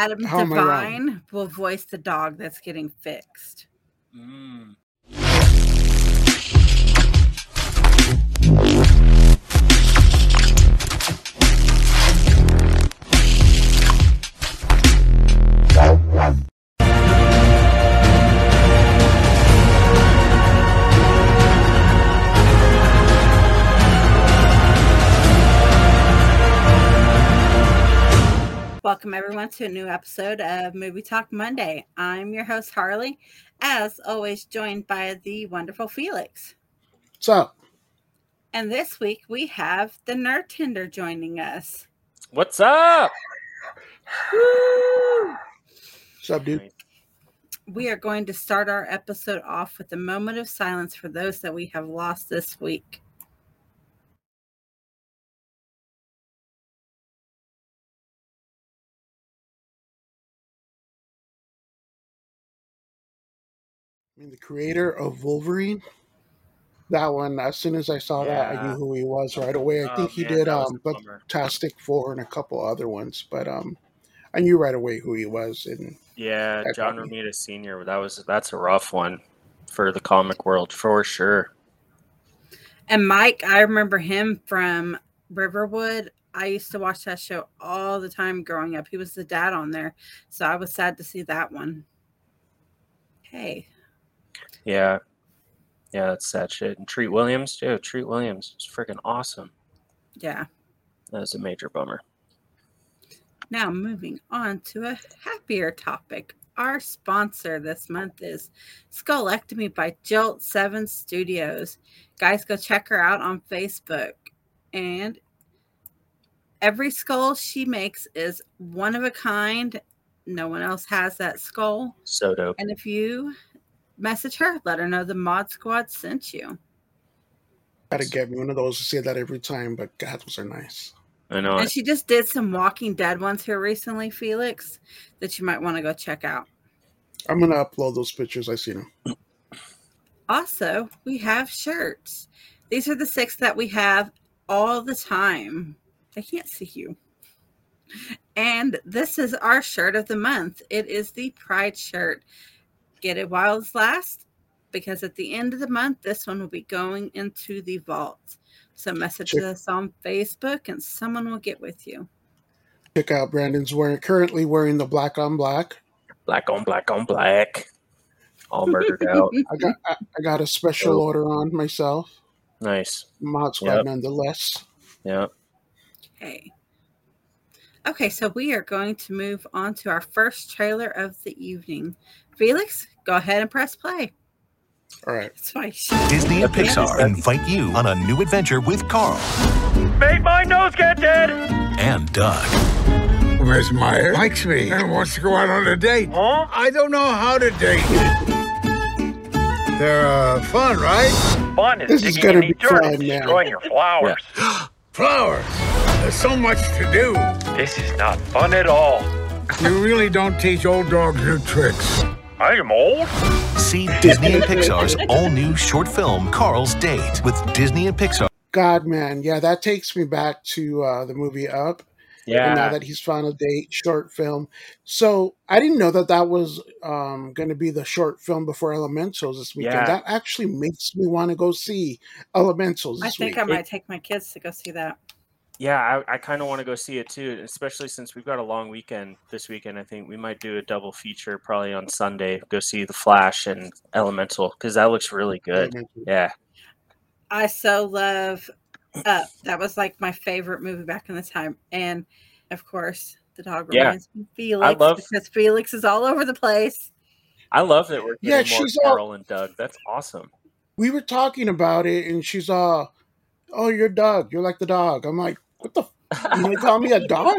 Adam How am Devine will voice the dog that's getting fixed. Mm. Welcome, everyone, to a new episode of Movie Talk Monday. I'm your host, Harley, as always, joined by the wonderful Felix. What's up? And this week we have the Nerd Tender joining us. What's up? What's up, dude? We are going to start our episode off with a moment of silence for those that we have lost this week. I mean, the creator of Wolverine. That one, as soon as I saw that, I knew who he was right away. I Oh, think he man, did um, a. Fantastic Four and a couple other ones, but um, I knew right away who he was. And Yeah, John got. Romita Sr. That was that's a rough one for the comic world for sure. And Mike, I remember him from Everwood. I used to watch that show all the time growing up. He was the dad on there. So I was sad to see that one. Hey, Yeah, yeah, that's sad shit. And Treat Williams, dude, Treat Williams is freaking awesome. yeah. That was a major bummer. Now, moving on to a happier topic. Our sponsor this month is Skullectomy by Jolt 7 Studios. Guys, go check her out on Facebook. And every skull she makes is one of a kind. No one else has that skull. So dope. And if you message her, let her know the Mod Squad sent you. gotta get me one of those to say that every time. But God, those are nice. I know. And she just did some Walking Dead ones here recently, Felix, that you might want to go check out. I'm gonna upload those pictures. I see them. Also, we have shirts. These are the six that we have all the time. They can't see you. And this is our shirt of the month. It is the Pride shirt. Get it while it's last, because at the end of the month, this one will be going into the vault. So message Check- us on Facebook and someone will get with you. Check out Brandon's wearing currently wearing the black on black. Black on black on black. All murdered out. I got I, I got a special Oh. order on myself. Nice. Mod Squad, Yep. nonetheless. Yeah. Okay. Okay, so we are going to move on to our first trailer of the evening. Felix, go ahead and press play. All right. That's why she- Disney and Okay. Pixar invite you on a new adventure with Carl Make my nose get dead! and Doug. Miss Meyer likes me and wants to go out on a date. Huh? I don't know how to date. They're uh, fun, right? Fun is This is gonna in the be dirt fun, and man. destroying your flowers. Flowers. There's so much to do. This is not fun at all. You really don't teach old dogs new tricks. I am old. See Disney and Pixar's all new short film, Carl's Date, with Disney and Pixar. God, man, yeah, that takes me back to uh, the movie Up. And now that he's found a date, short film. So I didn't know that that was um, going to be the short film before Elementals this weekend. Yeah. That actually makes me want to go see Elementals I think week. I might take my kids to go see that. Yeah, I, I kind of want to go see it too, especially since we've got a long weekend this weekend. I think we might do a double feature probably on Sunday. Go see The Flash and Elemental because that looks really good. Yeah. I so love Up. That was like my favorite movie back in the time. And of course, the dog Yeah. reminds me of Felix love- because Felix is all over the place. I love that we're Yeah, getting more she's all- Carol and Doug. That's awesome. We were talking about it, and she's all, "Oh, you're Doug. You're like the dog." I'm like, "What the? F- you call me a dog?"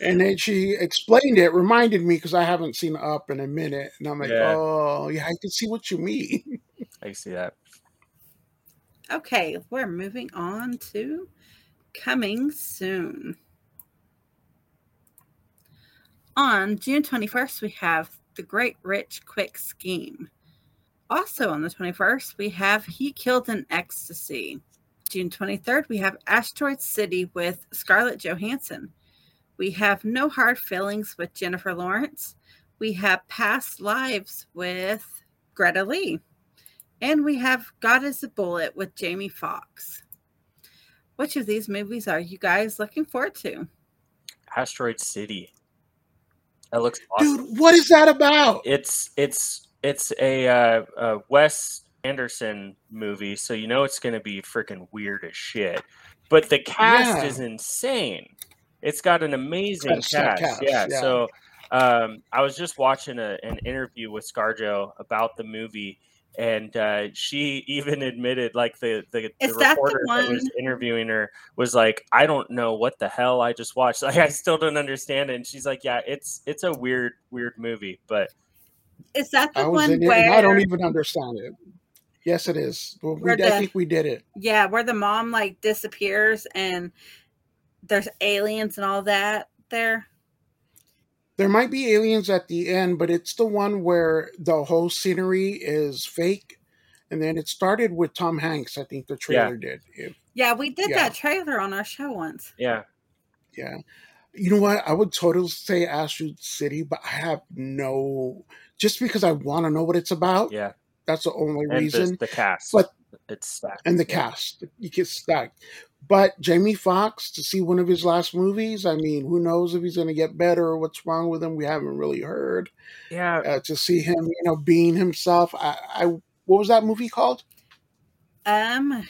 And then she explained it, reminded me because I haven't seen Up in a minute, and I'm like, Yeah. "Oh, yeah, I can see what you mean." I can see that. Okay, we're moving on to coming soon. On June 21st, we have The Great Rich Quick Scheme. Also on the 21st, we have He Killed an Ecstasy. June 23rd, we have Asteroid City with Scarlett Johansson. We have No Hard Feelings with Jennifer Lawrence. We have Past Lives with Greta Lee. And we have God is a Bullet with Jamie Foxx. Which of these movies are you guys looking forward to? Asteroid City. That looks awesome. Dude, what is that about? It's it's it's a, uh, a Wes Anderson movie, so you know it's going to be freaking weird as shit. But the cast Yeah. is insane. It's got an amazing Got cast. cast, Yeah. yeah. So um, I was just watching a, an interview with ScarJo about the movie, and uh, she even admitted, like the the, the that the reporter that was interviewing her was like, "I don't know what the hell I just watched. Like, I still don't understand it." And she's like, "Yeah, it's it's a weird weird movie, but." Is that the one where I don't even understand it. Yes, it is. Well, we, Where I think we did it. Yeah, where the mom like disappears and there's aliens and all that there. There might be aliens at the end, but it's the one where the whole scenery is fake. And then it started with Tom Hanks. I think the trailer did. If- Yeah, we did Yeah. that trailer on our show once. Yeah, yeah. You know what? I would totally say Astro City, but I have no. Just because I want to know what it's about. yeah, That's the only and reason. the, the cast, But- it's stacked. and the Yeah. cast. You get stacked. But Jamie Foxx to see one of his last movies, I mean, who knows if he's going to get better or what's wrong with him? We haven't really heard. Yeah, Uh, to see him, you know, being himself. I, I what was that movie called? Um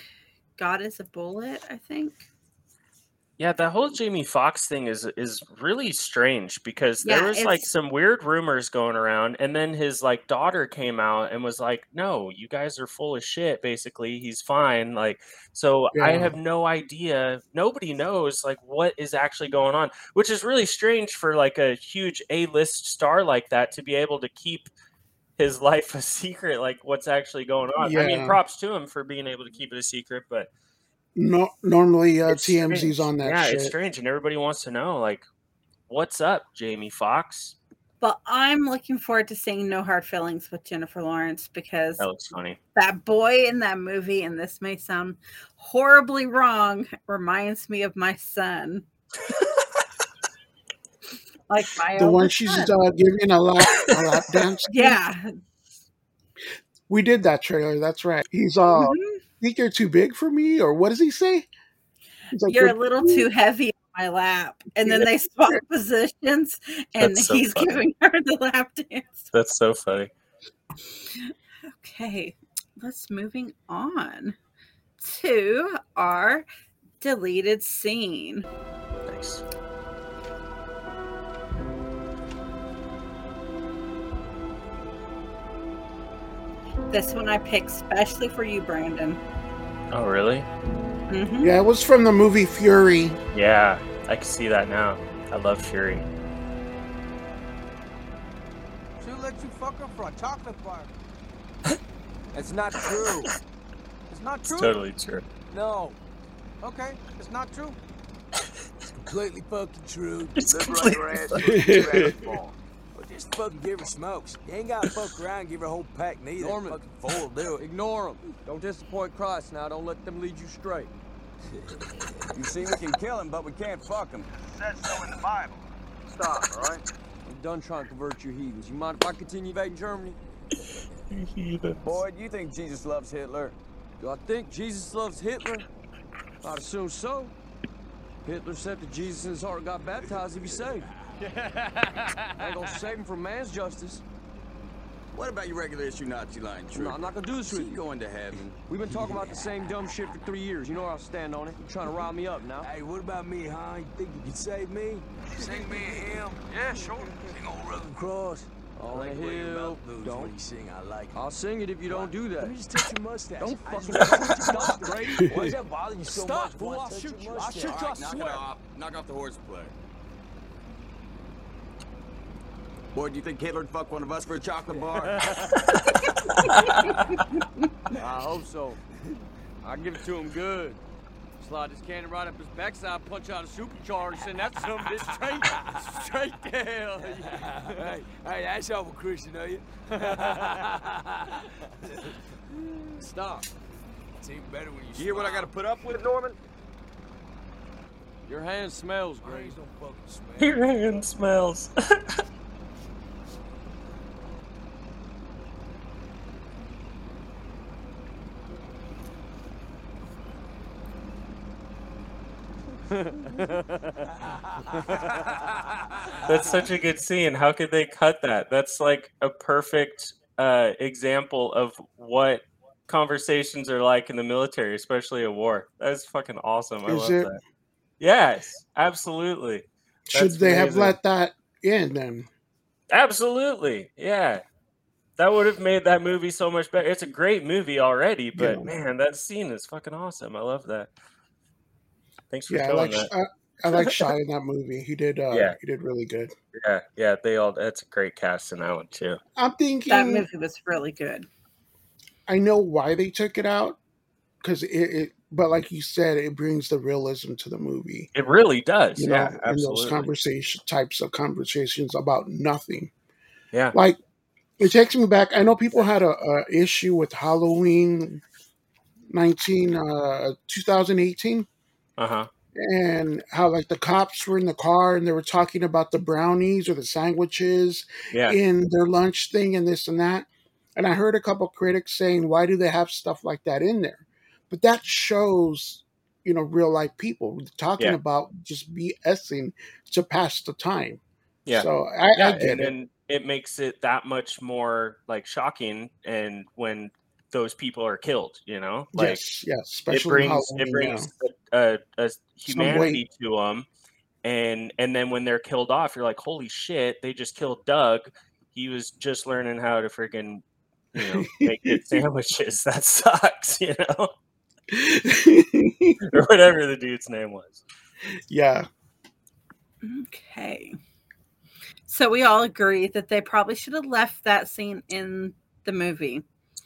God is a bullet, I think. Yeah. The whole Jamie Foxx thing is is really strange because Yeah, there was like some weird rumors going around, and then his like daughter came out and was like, "No, you guys are full of shit." Basically, he's fine. Like, so I have no idea. Nobody knows like what is actually going on, which is really strange for like a huge A list star like that to be able to keep his life a secret, like what's actually going on. I mean, props to him for being able to keep it a secret, but No, normally uh, it's TMZ's strange. on that Yeah, shit. it's strange, and everybody wants to know, like, what's up, Jamie Foxx? But I'm looking forward to seeing No Hard Feelings with Jennifer Lawrence because That looks funny. that boy in that movie, and this may sound horribly wrong, reminds me of my son. like my the one she's uh, giving a lap, a lap dance. yeah. we did that trailer. That's right. He's uh, Mhm. Think you're too big for me, or what does he say? He's like, You're a little too heavy on my lap. And then they swap positions and so he's funny. giving her the lap dance. That's so funny. Okay, let's moving on to our deleted scene. Nice. This one I picked specially for you, Brandon. Oh, really? hmm Yeah, it was from the movie Fury. Yeah, I can see that now. I love Fury. She'll let you fuck her for a chocolate bar. It's not true. It's not It's true. totally true. No. Okay, it's not true. It's completely fucking true. It's Live completely your just fucking give her smokes. You ain't gotta fuck around and give her a whole pack neither. Norman. Fucking fool will do it. Ignore them. Don't disappoint Christ now. Don't let them lead you straight. You see, we can kill him, but we can't fuck him. Says so in the Bible. Stop, all right? I'm done trying to convert you heathens. You mind if I continue invading Germany? You heathen. Boy, do you think Jesus loves Hitler? Do I think Jesus loves Hitler? I'd assume so. Hitler said that Jesus in his heart got baptized to be saved. Ain't gonna save him from man's justice. What about your regular issue Nazi line, No, I'm not gonna do this See with you you. going to heaven. We've been talking about the same dumb shit for three years. You know where I stand on it. You're trying to rile me up now. Hey, what about me, huh? You think you can save me? Sing me a hymn. Yeah, sure. Sing old Rugged Cross. On I like the the way your hill. mouth moves when Don't. you sing. I like it. I'll sing it if you don't do that. Let me just touch your mustache. Don't I fucking just- stop, Grady. Why does that bothering you so Stop, much? fool, I'll shoot you. I'll shoot you, I All right, knock swear. it off. Knock off the horseplay. Boy, do you think Hitler'd fuck one of us for a chocolate bar? I hope so. I give it to him good. Slide this cannon right up his backside, punch out a supercharger, send that son of a bitch straight, straight to hell. hey, hey, that's awful Christian, are you? Stop. It's even better when you You hear what I gotta put up with, Norman? Your hand smells My great. don't fucking smell. Your hand smells. That's such a good scene. How could they cut that? That's like a perfect uh, example of what conversations are like in the military, especially a war. That's fucking awesome. I Is love it? that. Yes, absolutely. Should That's they have let that in then? Absolutely. Yeah. That would have made that movie so much better. It's a great movie already, but Yeah. man, that scene is fucking awesome. I love that. Thanks for Yeah, I like that. I, I like Shia in that movie. He did uh Yeah. he did really good. Yeah, yeah, they all that's a great cast in that one too. I'm thinking That movie was really good. I know why they took it out because it, it but like you said, it brings the realism to the movie. It really does. You know, yeah, in those conversation types of conversations about nothing. Yeah. Like it takes me back. I know people had a, a issue with Halloween 19 uh 2018 Uh-huh. and how like the cops were in the car and they were talking about the brownies or the sandwiches Yeah. in their lunch thing and this and that. And I heard a couple critics saying, why do they have stuff like that in there? But that shows, you know, real life people talking Yeah. about just BSing to pass the time. Yeah. So I, yeah, I get and it. then it makes it that much more like shocking and when those people are killed, you know? Like yes, yes. it brings Halloween, it brings a, a, a humanity to them and and then when they're killed off you're like holy shit they just killed doug he was just learning how to freaking you know make good sandwiches that sucks you know or whatever the dude's name was yeah. Okay. So we all agree that they probably should have left that scene in the movie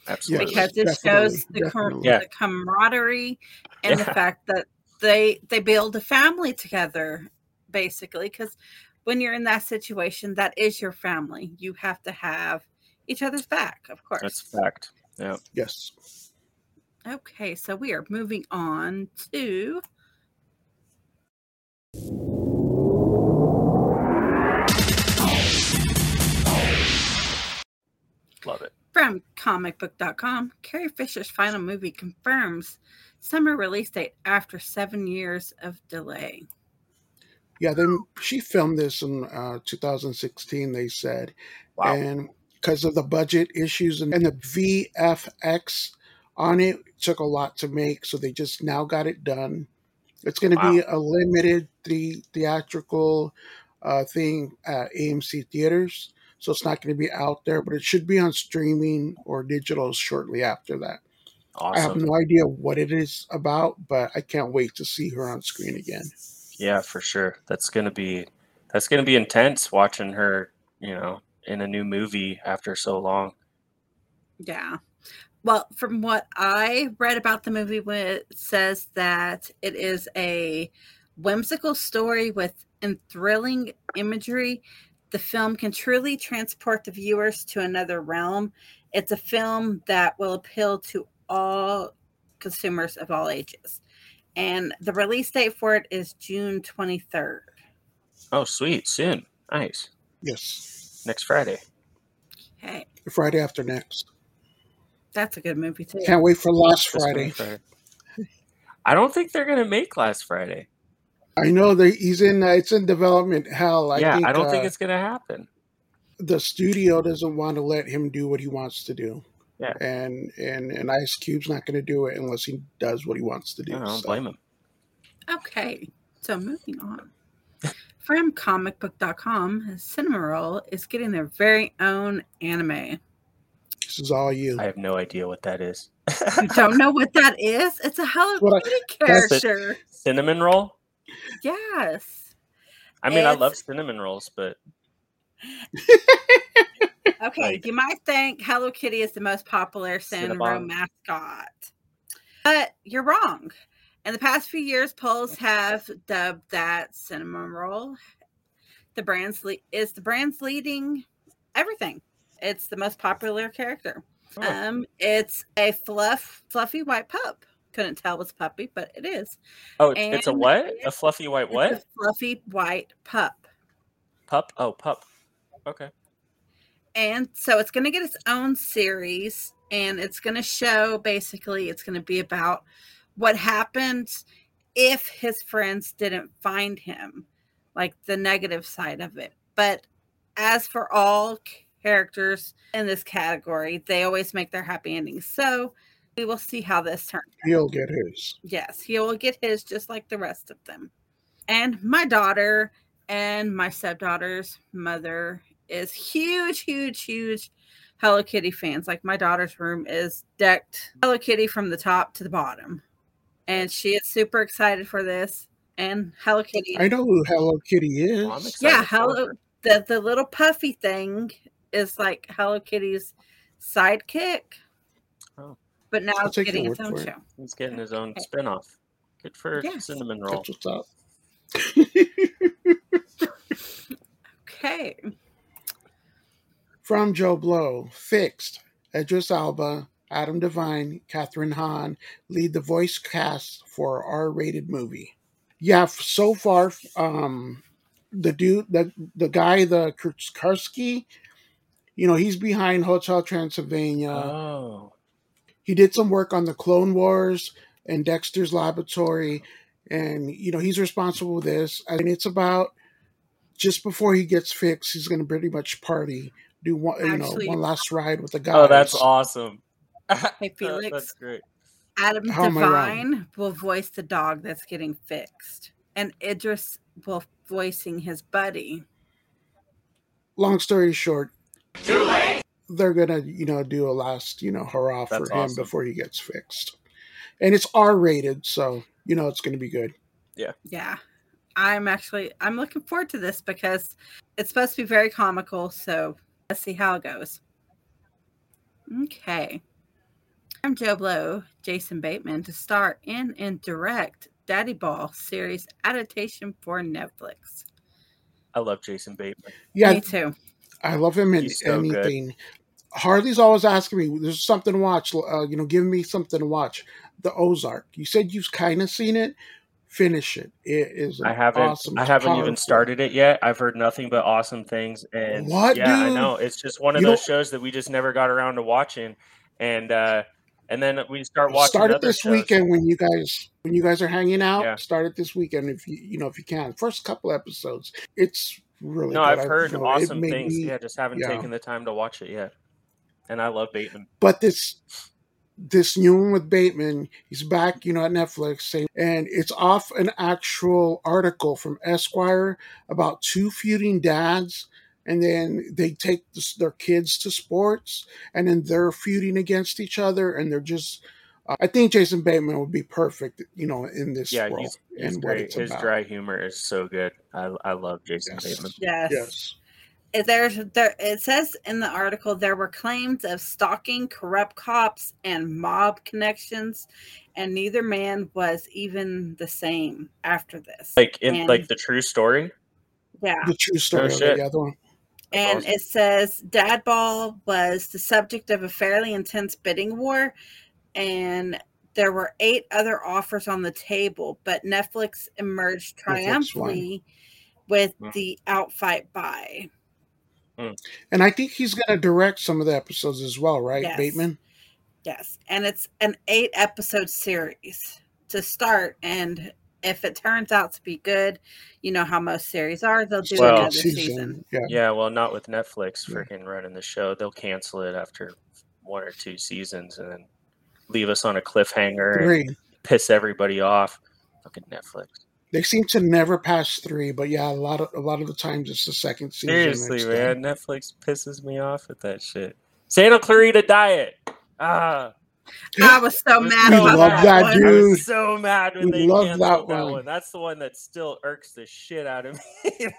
absolutely. Because it definitely, shows the, com- Yeah. the camaraderie and the fact that they they build a family together basically because when you're in that situation that is your family. You have to have each other's back of course that's a fact. Yeah. Yes. okay so we are moving on to love it From comicbook.com, Carrie Fisher's final movie confirms summer release date after seven years of delay. Yeah, then she filmed this in uh, 2016, they said. wow And because of the budget issues and, and the VFX on it, took a lot to make. So they just now got it done. It's going to be a limited the theatrical uh, thing at AMC theaters. So it's not going to be out there, but it should be on streaming or digital shortly after that. I have no idea what it is about, but I can't wait to see her on screen again. yeah for sure that's gonna be that's gonna be intense watching her you know in a new movie after so long Yeah. Well, from what I read about the movie, it says that it is a whimsical story with thrilling imagery. The film can truly transport the viewers to another realm. It's a film that will appeal to all consumers of all ages. And the release date for it is June 23rd. oh sweet soon nice Yes. next friday Okay. Friday after next. That's a good movie, too. Can't wait for last Friday. Friday. I don't think they're gonna make last Friday. I know that he's in. Uh, it's in development hell. I yeah, think, I don't think uh, it's gonna happen. the studio doesn't want to let him do what he wants to do. Yeah. And and and Ice Cube's not going to do it unless he does what he wants to do. I don't so. blame him. Okay, so moving on. From comicbook.com, Cinnamoroll is getting their very own anime. This is all you. I have no idea what that is. You don't know what that is? It's a Hello What I- Kitty character. cinnamon roll. Yes. I mean, I love cinnamon rolls, but Okay, Like- you might think Hello Kitty is the most popular Cinnamoroll Cinnabon. mascot, but you're wrong. In the past few years, polls have dubbed that cinnamon roll. The brand's le- is the brand's leading everything. It's the most popular character. Oh. Um, it's a fluff, fluffy white pup couldn't tell it was a puppy, but it is. Oh, it's, it's a what? A fluffy white what? a fluffy white pup. Pup? Oh, pup. Okay. And so it's going to get its own series and it's going to show basically it's going to be about what happens if his friends didn't find him, like the negative side of it. But as for all characters in this category, they always make their happy endings. So we will see how this turns. He'll get his. Yes, he will get his just like the rest of them. And my daughter and my stepdaughter's mother is huge, huge, huge Hello Kitty fans. Like my daughter's room is decked Hello Kitty from the top to the bottom. And she is super excited for this. And Hello Kitty. I know who Hello Kitty is. Well, I'm yeah, Hello the, the little puffy thing is like Hello Kitty's sidekick. Oh. But now I'll it's getting its word own for it. show. He's getting his own Okay. spin-off. Good for Yes. Cinnamon Roll. That's what's up. Okay. From JoBlo, Fixed, Idris Elba, Adam Devine, Kathryn Hahn lead the voice cast for R-rated movie. Yeah, so far, um, the dude, the the guy, the Kursky, you know, he's behind Hotel Transylvania. Oh. He did some work on the Clone Wars and Dexter's Laboratory, and you know he's responsible for this. I mean, it's about just before he gets fixed, he's going to pretty much party, do one, you know, one last ride with the guys. Oh, that's awesome. Hey, Felix. That's great. Adam How am I wrong? Devine will voice the dog that's getting fixed, and Idris will voicing his buddy. Long story short, they're gonna you know do a last you know hurrah for That's him awesome. before he gets fixed, and it's R rated, so you know it's going to be good. Yeah, yeah I'm actually I'm looking forward to this because it's supposed to be very comical. So let's see how it goes. Okay, I'm JoBlo, Jason Bateman to star in and direct Daddy Ball series adaptation for Netflix. I love Jason Bateman. Yeah, Me too. I love him in so good. anything. Harley's always asking me, "There's something to watch. Uh, you know, give me something to watch." The Ozark. You said you've kind of seen it. Finish it. It is. I haven't. Awesome. I haven't even started it yet. I've heard nothing but awesome things. And What, yeah, I know. It's just one of You those shows that we just never got around to watching. And uh and then we start watching Start it this shows. weekend when you guys when you guys are hanging out. Yeah. Start it this weekend if you you know if you can. First couple episodes, it's really. No, good. I've heard awesome things. me- yeah, just haven't yeah. taken the time to watch it yet. And I love Bateman. but this this new one with Bateman, he's back, you know, at Netflix, and it's off an actual article from Esquire about two feuding dads, and then they take this, their kids to sports, and then they're feuding against each other, and they're just. Uh, I think Jason Bateman would be perfect, you know, in this Yeah, role he's, he's and what great. His about. dry humor is so good. I I love Jason Yes. Bateman. Yes. Yes. It- There's there it says in the article there were claims of stalking, corrupt cops, and mob connections, and neither man was even the same after this. Like in And- like the true story. yeah, The true story of shit. it, yeah, the one. and awesome. it says Dad Ball was the subject of a fairly intense bidding war, and there were eight other offers on the table, but Netflix emerged Netflix triumphantly with Mm. the outfight buy. And I think he's going to direct some of the episodes as well, right, Yes. Bateman? Yes, and it's an eight episode series to start. And if it turns out to be good, you know how most series are, they'll do Well- another season. Yeah. Yeah, well, not with Netflix Yeah. freaking running the show. They'll cancel it after one or two seasons and then leave us on a cliffhanger and piss everybody off. Fucking Netflix. They seem to never pass three, but yeah, a lot of a lot of the times it's the second season. Seriously, man, Netflix pisses me off with that shit. Santa Clarita Diet. Ah, I was so mad. We mad love that, that, one. dude. I was so mad when we they love canceled that that, one. one. That's the one that still irks the shit out of me.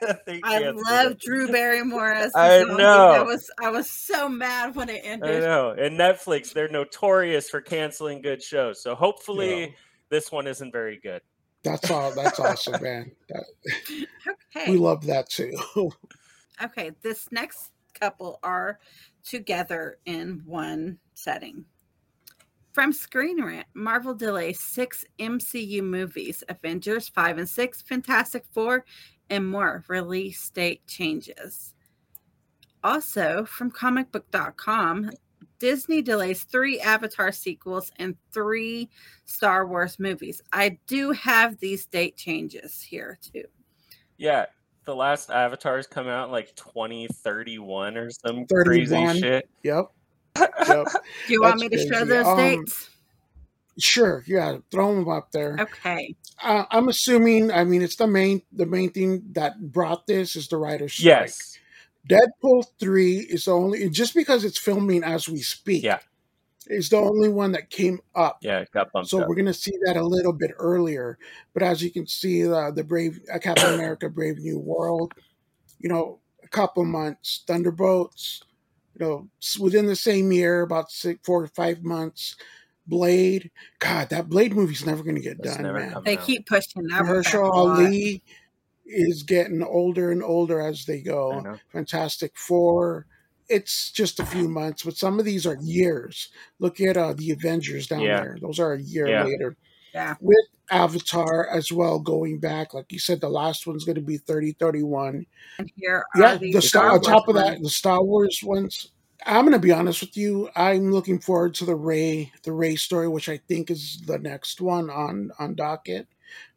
I love it. Drew Barrymore as I zombie. know. That was I was so mad when it ended. I know. And Netflix, they're notorious for canceling good shows. So hopefully Yeah. this one isn't very good. That's all. That's awesome, man. That, Okay. we love that too. Okay, this next couple are together in one setting. From Screen Rant, Marvel delays six MCU movies Avengers 5 and 6, Fantastic Four, and more release date changes. Also, from comicbook.com, Disney delays three Avatar sequels and three Star Wars movies. I do have these date changes here too. Yeah, the last Avatar's come out like 2031 or some 31. crazy shit. Yep. Yep. Do you want That's me to show those Um, dates? Sure. Yeah. Throw them up there. Okay. Uh, I'm assuming. I mean, it's the main the main thing that brought this is the writer's strike. Yes. Deadpool three is the only just because it's filming as we speak. Yeah. is the only one that came up. Yeah, it got bumped So up. we're gonna see that a little bit earlier. But as you can see, uh, the Brave uh, Captain America: Brave New World, you know, a couple months. Thunderbolts, you know, within the same year, about six, four or five months. Blade, God, that Blade movie's never gonna get It's done, man. They out. keep pushing that one Mahershala. Ali is getting older and older as they go. Fantastic Four, it's just a few months, but some of these are years. Look at uh, the Avengers down Yeah. there; those are a year Yeah. later. Yeah. With Avatar as well, going back, like you said, the last one's going to be thirty thirty one. And here Yeah, the the Star on top of that, ones. the Star Wars ones. I'm gonna be honest with you. I'm looking forward to the Rey, the Rey story, which I think is the next one on on docket,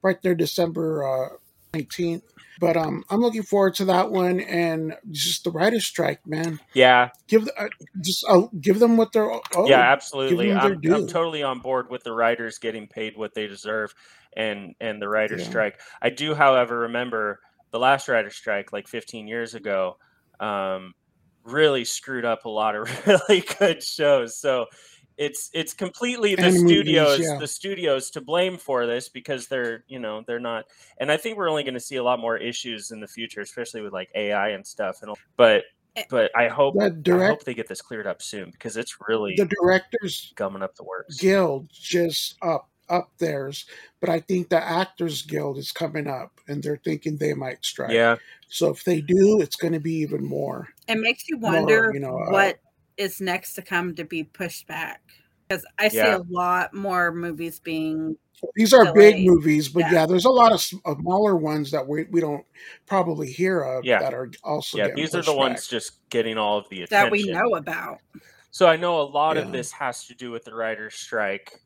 right there, December uh, nineteenth. But um, I'm looking forward to that one and just the writers' strike, man. Yeah, Give uh, just uh, give them what they're oh, yeah, Give absolutely. I'm. I'm totally on board with the writers getting paid what they deserve and and the writers Yeah. strike. I do, however, remember the last writers strike like 15 years ago. Um, really screwed up a lot of really good shows. So it's it's completely the And movies, studios yeah. the studios to blame for this because they're you know they're not and I think we're only going to see a lot more issues in the future, especially with like AI and stuff. And all- but Eh. but I hope The I direct- hope they get this cleared up soon because it's really the directors gumming up the works. guild just up up theirs, but I think the actors guild is coming up, and they're thinking they might strike. Yeah, So if they do, it's going to be even more. It makes you more, wonder you know, uh, what is next to come to be pushed back. Because I see Yeah. a lot more movies being These are big movies, but Yeah. yeah. there's a lot of smaller ones that we, we don't probably hear of Yeah. that are also yeah. These are pushed the ones just getting all of the attention that we know about. So I know a lot of this has to do with the writers' strike,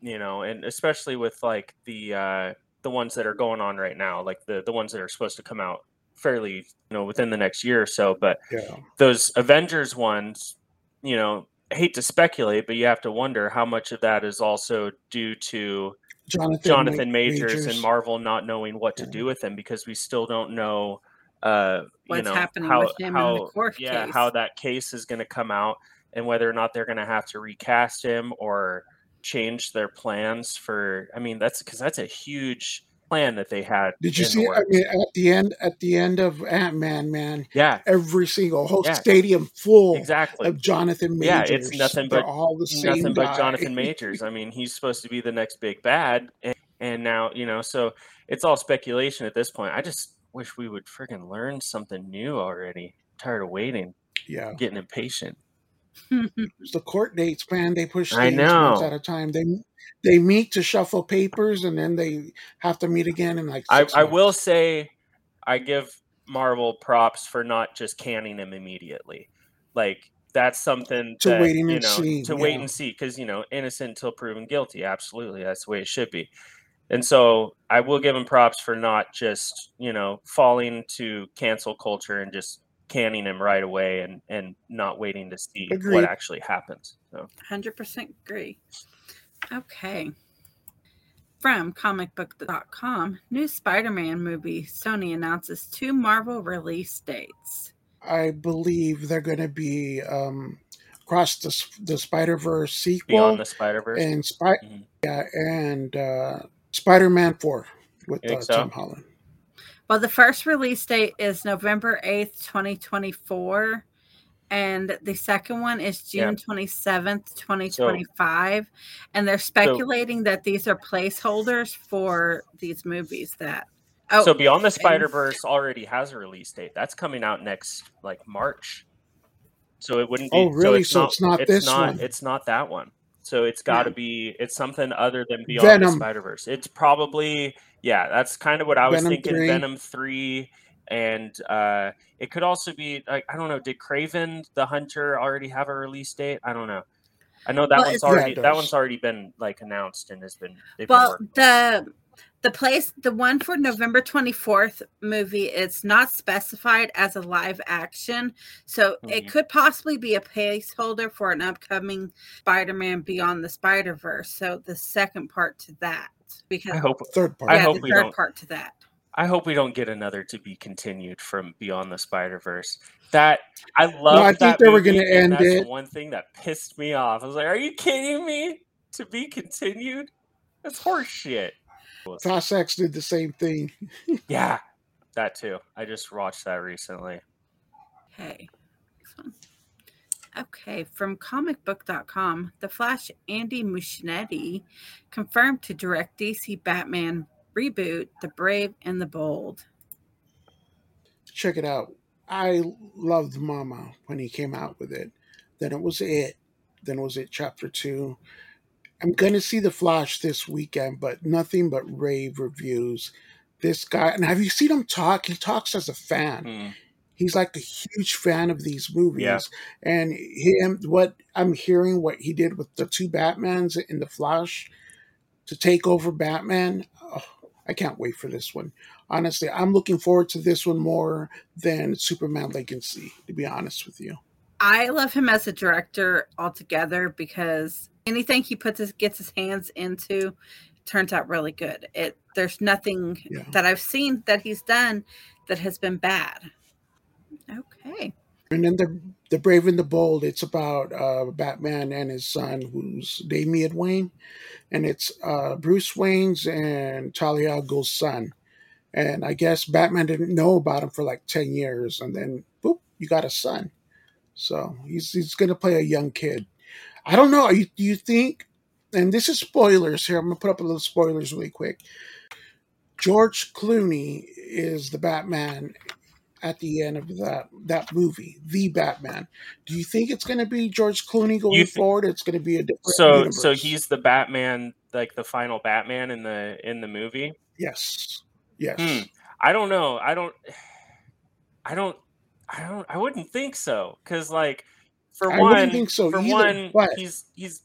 you know, and especially with like the uh, the ones that are going on right now, like the the ones that are supposed to come out fairly, you know, within the next year or so. But Yeah. those Avengers ones, you know, hate to speculate, but you have to wonder how much of that is also due to Jonathan, Jonathan Ma- Majors, and Marvel not knowing what to Yeah. do with him because we still don't know uh What's you know happening how, with him in the how court yeah case. how that case is going to come out and whether or not they're going to have to recast him or change their plans for I mean that's because that's a huge plan that they had Did you see? I mean, at the end, at the end of Ant Man, man, yeah every single whole Yeah. stadium full exactly of Jonathan Majors. Yeah, it's nothing They're but- all the same nothing but. Jonathan Majors. I mean, he's supposed to be the next big bad, and, and now you know, so it's all speculation at this point. I just wish we would freaking learn something new already. tired of waiting, yeah, getting impatient. it's the court dates, man. They push I things months at a time. They they meet to shuffle papers, and then they have to meet again in like. I, Six I will say, I give Marvel props for not just canning him immediately. Like that's something To that, waiting you and know, seeing, to wait and see because you know innocent until proven guilty. Absolutely, that's the way it should be. And so I will give him props for not just you know falling to cancel culture and just canning him right away and and not waiting to see Agreed. what actually happens. So 100% agree. Okay. From comicbook.com, new Spider Man movie, Sony announces two Marvel release dates. I believe they're going to be um, across the S- the Spider Verse sequel beyond the Spider Verse, and Spy- Mhm. yeah, and uh, Spider Man Four with uh, so? Tom Holland. Well, the first release date is November 8th, 2024. And the second one is Yeah. June 27th, 2025. and they're speculating that these are placeholders for these movies that. Oh, so Beyond the and- Spider Verse already has a release date. That's coming out next like March. So it wouldn't be. Oh, really? it's So not, it's not it's this not, one. It's not that one. So it's got to Yeah. be it's something other than Beyond the Venom. Spider Verse. It's probably yeah. That's kind of what I was Venom thinking. 3. Venom three, and uh, it could also be like I don't know. Did Kraven the Hunter already have a release date? I don't know. I know that Well, one's Yeah, already that one's already been like announced and has been. They've been Well, working. the the place, the one for November twenty fourth movie, it's not specified as a live action, so it Mhm. could possibly be a placeholder for an upcoming Spider Man Beyond the Spider Verse. So the second part to that, because I hope Third part. I hope the we third don't- part to that. I hope we don't get another to be continued from Beyond the Spider Verse. That I love. I think that they were gonna end that's it. The one thing that pissed me off. I was like, "Are you kidding me? To be continued? That's horseshit." Fast X did the same thing. Yeah, that too. I just watched that recently. Okay. Next one. Okay, from comicbook.com, The Flash Andy Muschietti confirmed to direct DC Batman reboot The Brave and the Bold. Check it out. I loved Mama when he came out with it. Then it was it. Then it was it chapter two. I'm gonna see the Flash this weekend, but nothing but rave reviews. This guy, and have you seen him talk? He talks as a fan. Hmm. He's like a huge fan of these movies. Yeah. And him, what I'm hearing, what he did with the two Batmans in the Flash to take over Batman. Oh, I can't wait for this one. Honestly, I'm looking forward to this one more than Superman Legacy, to be honest with you. I love him as a director altogether because anything he puts his gets his hands into turns out really good. It there's nothing Yeah. that I've seen that he's done that has been bad. Okay. And then the the Brave and the Bold. It's about uh, Batman and his son, who's Damian Wayne, and it's uh, Bruce Wayne's and Talia al Ghul's son. And I guess Batman didn't know about him for like ten years, and then boop, you got a son. So he's he's gonna play a young kid. I don't know. You, do you think? And this is spoilers here. I'm gonna put up a little spoilers really quick. George Clooney is the Batman at the end of that that movie, the Batman. Do you think it's going to be George Clooney going thi- forward? It's going to be a different So, universe? so he's the Batman, like the final Batman in the in the movie. yes, yes. Hmm. I don't know. I don't. I don't. I don't. I wouldn't think so. Because like, for I one, think so for either, one, but- he's he's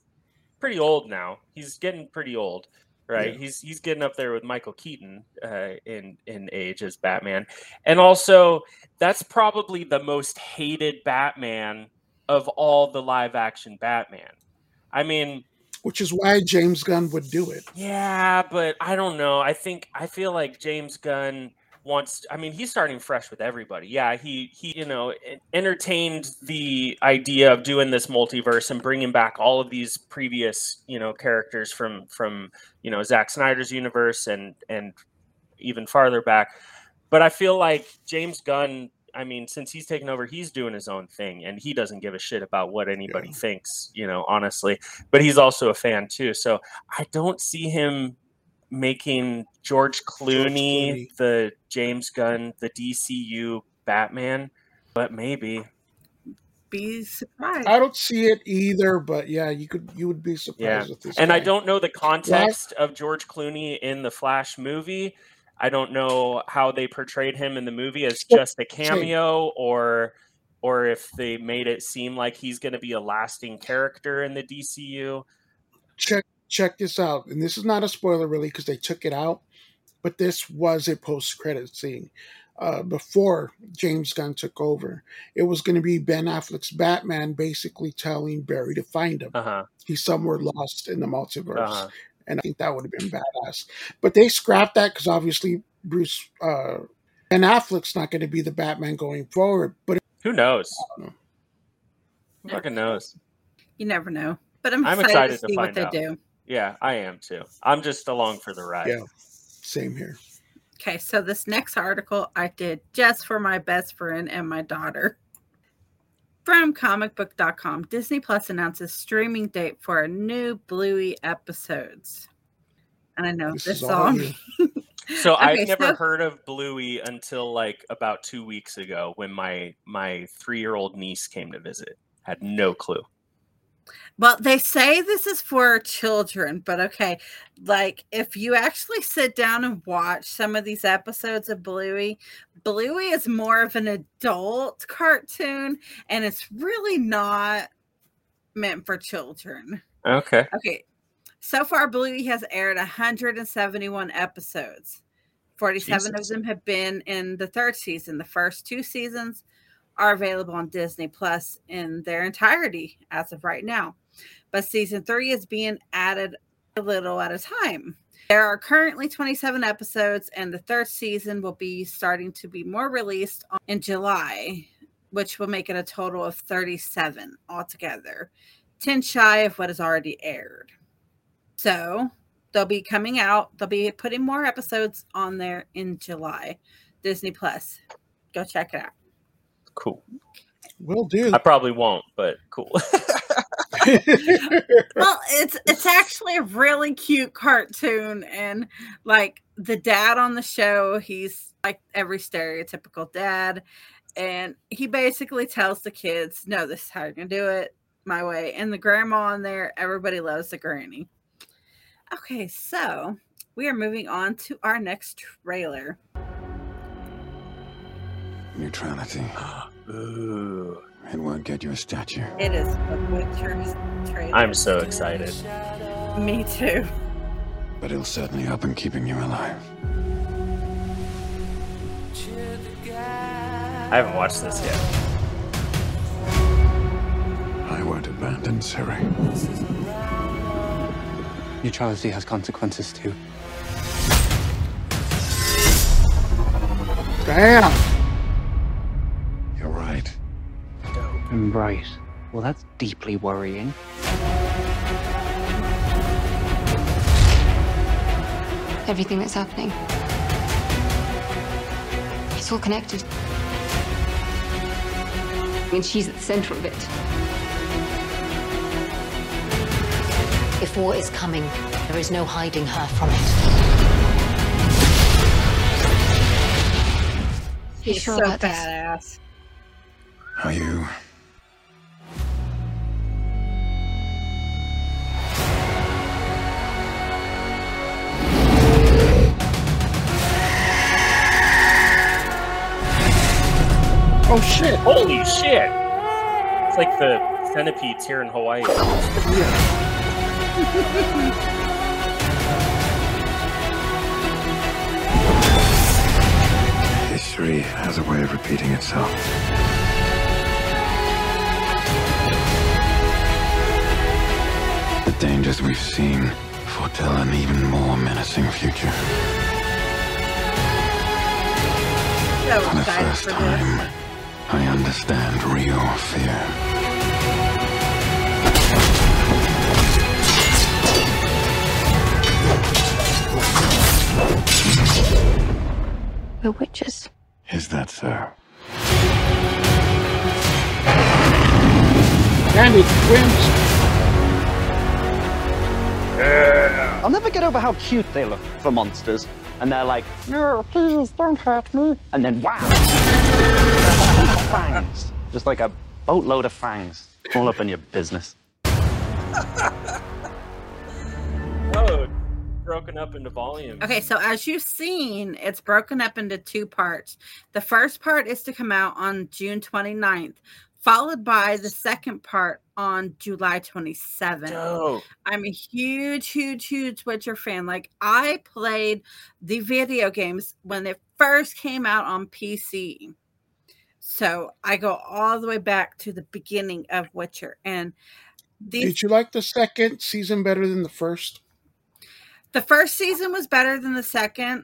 pretty old now. He's getting pretty old, right? Yeah. He's he's getting up there with Michael Keaton uh, in in age as Batman, and also that's probably the most hated Batman of all the live action Batman. I mean, Which is why James Gunn would do it. yeah, but I don't know. I think I feel like James Gunn wants I mean, he's starting fresh with everybody. Yeah, he he you know, entertained the idea of doing this multiverse and bringing back all of these previous, you know, characters from from, you know, Zack Snyder's universe and and even farther back. But I feel like James Gunn I mean, since he's taken over, he's doing his own thing and he doesn't give a shit about what anybody Yeah. thinks, you know, honestly. But he's also a fan too. So I don't see him making George Clooney, Clooney. the James Gunn, the DCU Batman, but maybe. Be surprised. I don't see it either, but yeah, you could you would be surprised Yeah. with this. And I don't know the context of George Clooney in the Flash movie. I don't know how they portrayed him in the movie as just a cameo or or if they made it seem like he's going to be a lasting character in the DCU. check check this out, and this is not a spoiler really because they took it out, but this was a post credit scene. Uh, before James Gunn took over, it was going to be Ben Affleck's Batman basically telling Barry to find him. Uh-huh. He's somewhere lost in the multiverse. Uh-huh. and I think that would have been badass. But they scrapped that because obviously Bruce uh, Ben Affleck's not going to be the Batman going forward. But Who knows? know. Who fucking knows? You never know. But I'm I'm excited, excited to to see what they out. do. Yeah, I am too. I'm just along for the ride. yeah, same here. Okay, so this next article I did just for my best friend and my daughter. From comicbook.com, Disney Plus announces streaming date for a new Bluey episodes. And I know This this, is is all all me. So Okay, I've never so- heard of Bluey until like about two weeks ago when my my three year old niece came to visit. Had no clue. Well, they say this is for children, but okay. Like, if you actually sit down and watch some of these episodes of Bluey, Bluey is more of an adult cartoon, and it's really not meant for children. Okay. Okay. So far, Bluey has aired 171 episodes. 47 Jesus. of them have been in the third season. The first two seasons are available on Disney Plus in their entirety as of right now. But season three is being added a little at a time. There are currently 27 episodes, and the third season will be starting to be more released in July, which will make it a total of 37 altogether, 10 shy of what is already aired. So they'll be coming out, they'll be putting more episodes on there in July. Disney Plus. Go check it out. Cool. Will do. I probably won't, but cool. well, it's it's actually a really cute cartoon, and like the dad on the show, he's like every stereotypical dad, and he basically tells the kids, "No, this is how you're gonna do it, my way." And the grandma on there, everybody loves the granny. Okay, so we are moving on to our next trailer. Neutrality. Ooh. It won't get you a statue. It is a Witcher's trailer. I'm so excited. Me too. But it'll certainly help in keeping you alive. I haven't watched this yet. I won't abandon Ciri. Neutrality has consequences too. Damn. Right. Well, that's deeply worrying. Everything that's happening. It's all connected. And she's at the center of it. If war is coming, there is no hiding her from it. You He's sure so about this? badass. Are you? Shit! Holy shit! It's like the centipedes here in Hawaii. History has a way of repeating itself. The dangers we've seen foretell an even more menacing future. So For the first for this. Time, I understand real fear. We're witches. Is that so? Danny wins. I'll never get over how cute they look for monsters. And they're like, no, please don't hurt me. And then wow. Fangs. Just like a boatload of fangs. All up in your business. Oh, broken up into volumes. Okay, so as you've seen, it's broken up into two parts. The first part is to come out on June 29th, followed by the second part on July 27th. Dope. I'm a huge, huge, huge Witcher fan. Like, I played the video games when it first came out on PC. So I go all the way back to the beginning of Witcher. And these Did you like the second season better than the first? The first season was better than the second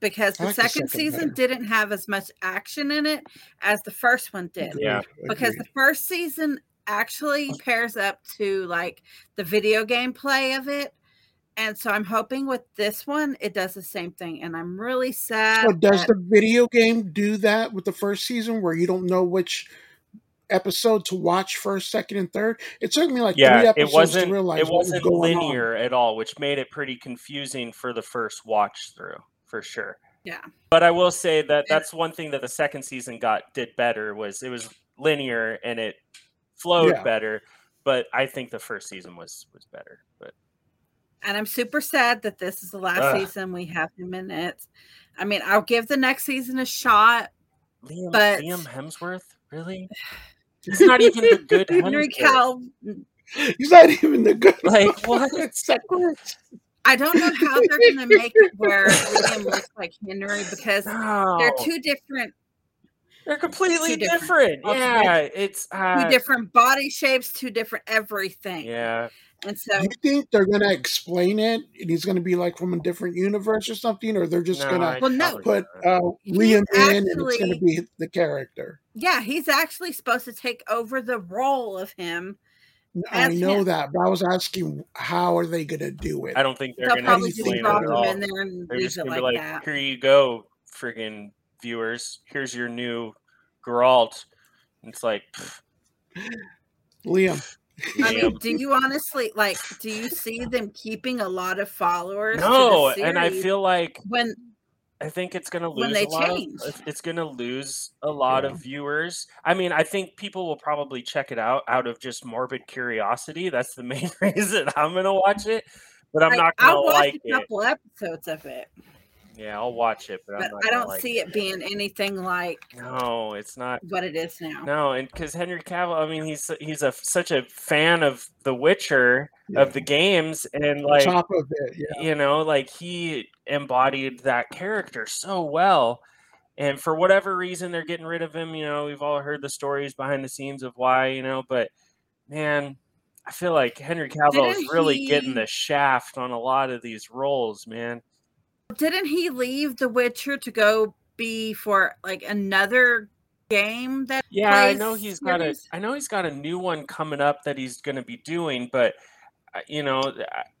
because the like the second, second season better. didn't have as much action in it as the first one did. Yeah. Because the first season actually uh pairs up to like the video game play of it. And so I'm hoping with this one it does the same thing. And I'm really sad. So does that- the video game do that with the first season where you don't know which episode to watch first, second, and third? It took me like three Yeah, episodes it wasn't. to realize It what was wasn't on. linear at all, which made it pretty confusing for the first watch through, for sure. yeah. But I will say that that's one thing that the second season got did better was it was linear and it flowed Yeah. better. but I think the first season was was better. But And I'm super sad that this is the last Ugh. season we have him in it. I mean, I'll give the next season a shot. Liam, But- Liam Hemsworth, really? He's not even the good Henry Hemsworth. Cal. He's not even the good. Like what? I don't know how they're going to make it where Liam looks like Henry because they're No. two different, They're completely two different- different. okay. Yeah, it's uh, two different body shapes, two different everything. Yeah, And so Do you think they're gonna explain it, and he's gonna be like from a different universe or something, or they're just No, gonna Well, no. put uh, Liam in, and it's gonna be the character? yeah, he's actually supposed to take over the role of him. I know him. that, but I was asking, how are they gonna do it? I don't think they're going to just explain it at all. in there and They're just it going to like be like, that. "Here you go, friggin' viewers. Here's your new Geralt." And It's like, pff, Liam. I mean, do you honestly like? Do you see them keeping a lot of followers? no, and I feel like when I think it's going to when lose they a lot. change. Of, it's going to lose a lot of viewers. I mean, I think people will probably check it out out of just morbid curiosity. That's the main reason I'm going to watch it. But I'm like, not going to I'll like a it. couple episodes of it, Yeah, I'll watch it, but, I'm but not I don't like see it being anything like No, it's not. what it is now. No, and because Henry Cavill, I mean, he's he's a such a fan of The Witcher of the games, and like top of it, yeah. you know, like he embodied that character so well. And for whatever reason, they're getting rid of him. You know, we've all heard the stories behind the scenes of why. You know, but man, I feel like Henry Cavill is Didn't really getting the shaft on a lot of these roles, man. Didn't he leave The Witcher to go be for like another game that? Yeah, I know he's got a. I know he's got a new one coming up that he's going to be doing, but uh, you know,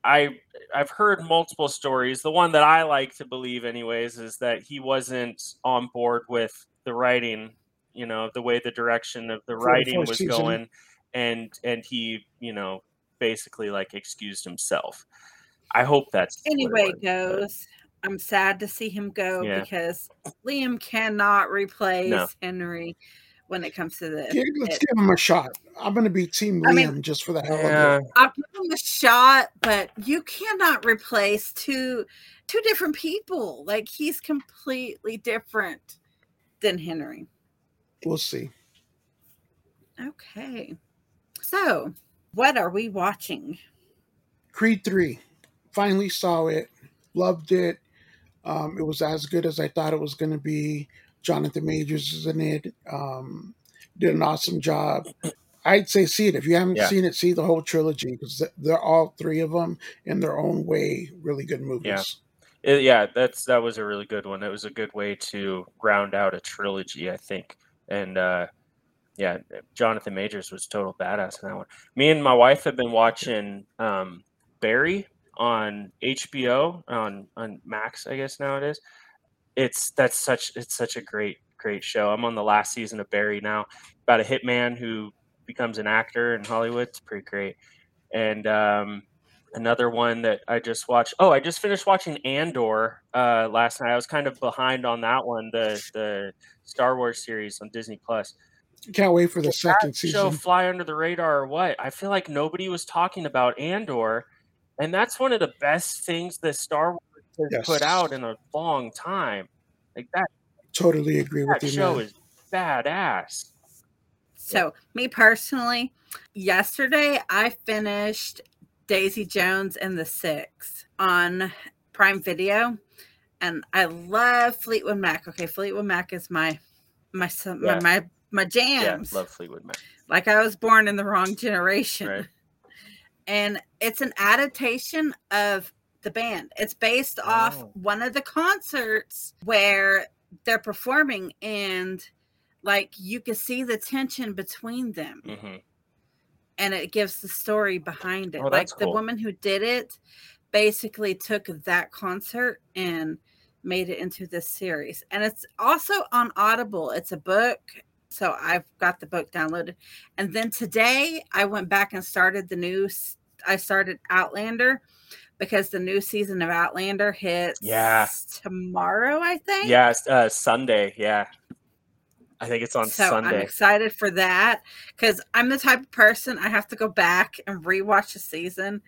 I I've heard multiple stories. The one that I like to believe, anyways, is that he wasn't on board with the writing. You know, the way the direction of the the writing was season. going, and and he, you know, basically like excused himself. I hope that's what it Anyway, was, but- goes. I'm sad to see him go Yeah. because Liam cannot replace No. Henry when it comes to this. Give- let's It- give him a shot. I'm gonna be Team I Liam mean- just for the hell Yeah. of it. I'll give him a shot, but you cannot replace two two different people. Like he's completely different than Henry. We'll see. Okay. So, what are we watching? Creed three. Finally saw it. Loved it. Um, it was as good as I thought it was going to be. Jonathan Majors is in it. Um, did an awesome job. I'd say see it if you haven't Yeah. seen it. See the whole trilogy because they're all three of them in their own way really good movies. Yeah. It- yeah, that's that was a really good one. It was a good way to round out a trilogy, I think. And uh yeah, Jonathan Majors was total badass in that one. Me and my wife have been watching um Barry on HBO on on Max, I guess now it is. It's that's such it's such a great great show. I'm on the last season of Barry now about a hitman who becomes an actor in Hollywood. It's pretty great. And um another one that I just watched. Oh, I just finished watching Andor uh, last night. I was kind of behind on that one, the the Star Wars series on Disney Plus. Can't wait for the Did second that show fly under the radar or what? I feel like nobody was talking about Andor, and that's one of the best things that Star Wars has put out in a long time. Like that, Totally agree with you. that you, show man. is badass. So, me personally, yesterday I finished Daisy Jones and the Six on Prime Video, and I love Fleetwood Mac. Okay, Fleetwood Mac is my my some- Yeah. my my, my Yeah, love Fleetwood Mac. like I was born in the wrong generation. Right. And it's an adaptation of the band. It's based off Oh. one of the concerts where they're performing and like you can see the tension between them hmm and it gives the story behind it. Oh, like that's the woman who did it basically took that concert and made it into this series. And it's also on Audible. It's a book. So I've got the book downloaded. And then today I went back and started the new I started Outlander because the new season of Outlander hits Yeah. tomorrow, I think. Yeah, uh, Sunday. Yeah, I think it's on Sunday. so I'm excited for that because I'm the type of person I have to go back and rewatch a season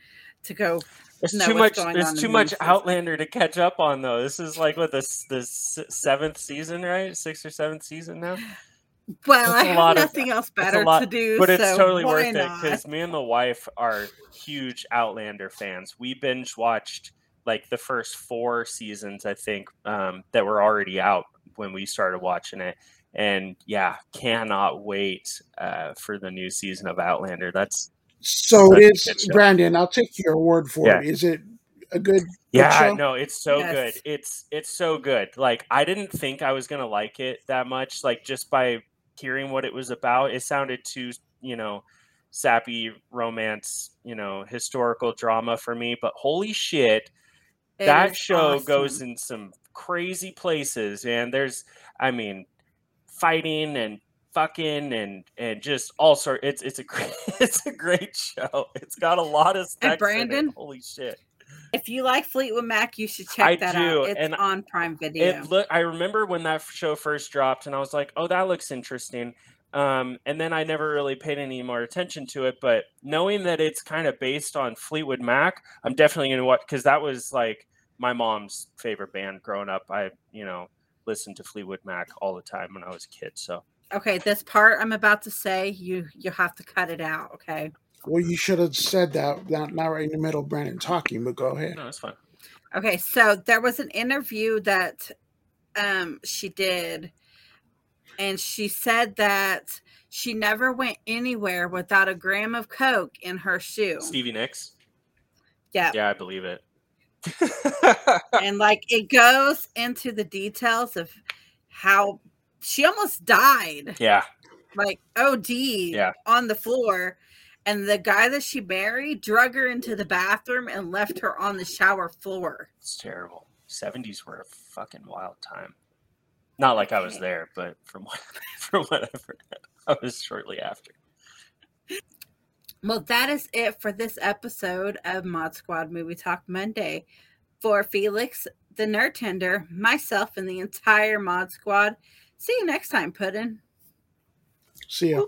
to go. There's too much. There's too much new Outlander to catch up on, though. This is like what the the seventh season, right? Sixth or seventh season now. Well, I have lot of- nothing else better lot- to do, but it's so totally why worth it because me and the wife are huge Outlander fans. We binge watched like the first four seasons, I think, um, that were already out when we started watching it. And yeah, cannot wait uh, for the new season of Outlander. That's So That's it is, good. Brandon. I'll take your word for Yeah. it. Is it a good, good yeah, show? no, it's so Yes. good. It's it's so good. Like I didn't think I was gonna like it that much. Like just by hearing what it was about, it sounded too, you know, sappy romance, you know, historical drama for me. But holy shit, It that show goes in some crazy places. And there's, I mean, fighting and fucking and and just all sort. It's it's a great it's a great show. It's got a lot of sex it. Brandon, Holy shit. If you like Fleetwood Mac, you should check I that do, out. It's and on Prime Video. It look. I remember when that show first dropped, and I was like, "Oh, that looks interesting." Um, and then I never really paid any more attention to it. But knowing that it's kind of based on Fleetwood Mac, I'm definitely gonna watch because that was like my mom's favorite band growing up. I, you know, listened to Fleetwood Mac all the time when I was a kid. So okay, this part I'm about to say, you you have to cut it out. Okay. Well, you should have said that. Not, not right in the middle of Brandon talking, but go ahead. no, it's fine. Okay, so there was an interview that um she did and she said that she never went anywhere without a gram of coke in her shoe. Stevie Nicks. Yeah. Yeah, I believe it. and like it goes into the details of how she almost died. Yeah. Like OD Yeah. on the floor. And the guy that she married drug her into the bathroom and left her on the shower floor. It's terrible. 70s were a fucking wild time. Not like I was there, but from what, from what I've heard, I was shortly after. Well, that is it for this episode of Mod Squad Movie Talk Monday. For Felix, the Nerd Tender, myself, and the entire Mod Squad. See you next time, Puddin. See ya.